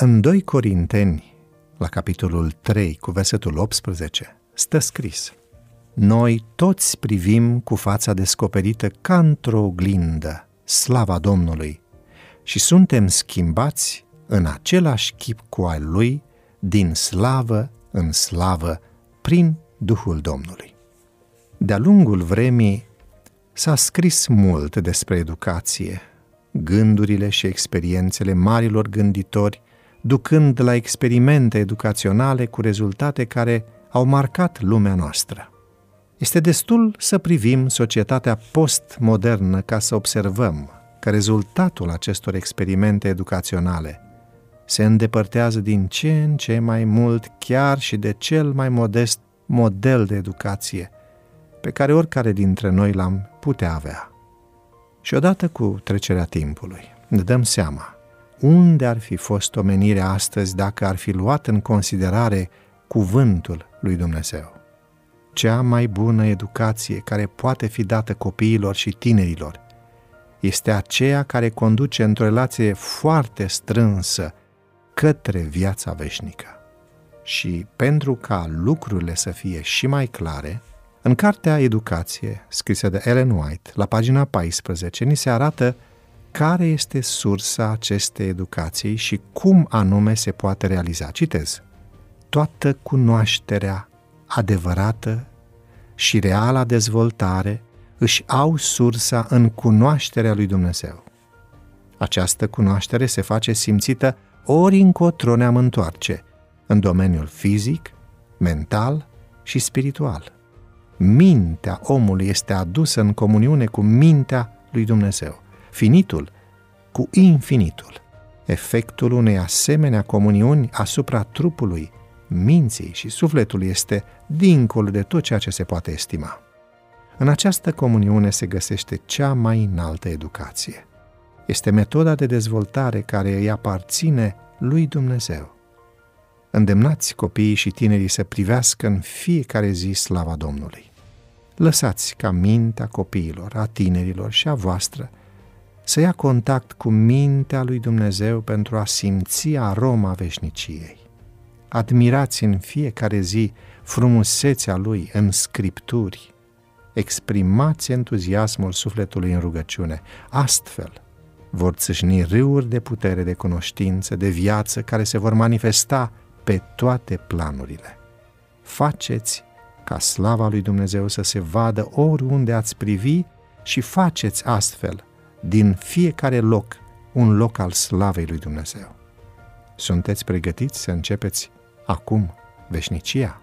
În 2 Corinteni, la capitolul 3, cu versetul 18, stă scris Noi toți privim cu fața descoperită ca într-o oglindă slava Domnului și suntem schimbați în același chip cu al Lui, din slavă în slavă, prin Duhul Domnului. De-a lungul vremii s-a scris mult despre educație, gândurile și experiențele marilor gânditori, ducând la experimente educaționale cu rezultate care au marcat lumea noastră. Este destul să privim societatea postmodernă ca să observăm că rezultatul acestor experimente educaționale se îndepărtează din ce în ce mai mult chiar și de cel mai modest model de educație pe care oricare dintre noi l-am putea avea. Și odată cu trecerea timpului, ne dăm seama unde ar fi fost omenirea astăzi dacă ar fi luat în considerare cuvântul lui Dumnezeu. Cea mai bună educație care poate fi dată copiilor și tinerilor este aceea care conduce într-o relație foarte strânsă către viața veșnică. Și pentru ca lucrurile să fie și mai clare, în cartea Educație, scrisă de Ellen White, la pagina 14, ni se arată care este sursa acestei educații și cum anume se poate realiza. Citez. Toată cunoașterea adevărată și reala dezvoltare își au sursa în cunoașterea lui Dumnezeu. Această cunoaștere se face simțită ori încotro ne-am întoarce, în domeniul fizic, mental și spiritual. Mintea omului este adusă în comuniune cu mintea lui Dumnezeu, finitul cu infinitul. Efectul unei asemenea comuniuni asupra trupului, minții și sufletului este dincolo de tot ceea ce se poate estima. În această comuniune se găsește cea mai înaltă educație. Este metoda de dezvoltare care îi aparține lui Dumnezeu. Îndemnați copiii și tinerii să privească în fiecare zi slava Domnului. Lăsați ca mintea copiilor, a tinerilor și a voastră să ia contact cu mintea lui Dumnezeu pentru a simți aroma veșniciei. Admirați în fiecare zi frumusețea lui în scripturi. Exprimați entuziasmul sufletului în rugăciune. Astfel, vor țâșni râuri de putere, de cunoștință, de viață, care se vor manifesta pe toate planurile. Faceți ca slava lui Dumnezeu să se vadă oriunde ați privi și faceți astfel din fiecare loc un loc al slavei lui Dumnezeu. Sunteți pregătiți să începeți acum veșnicia?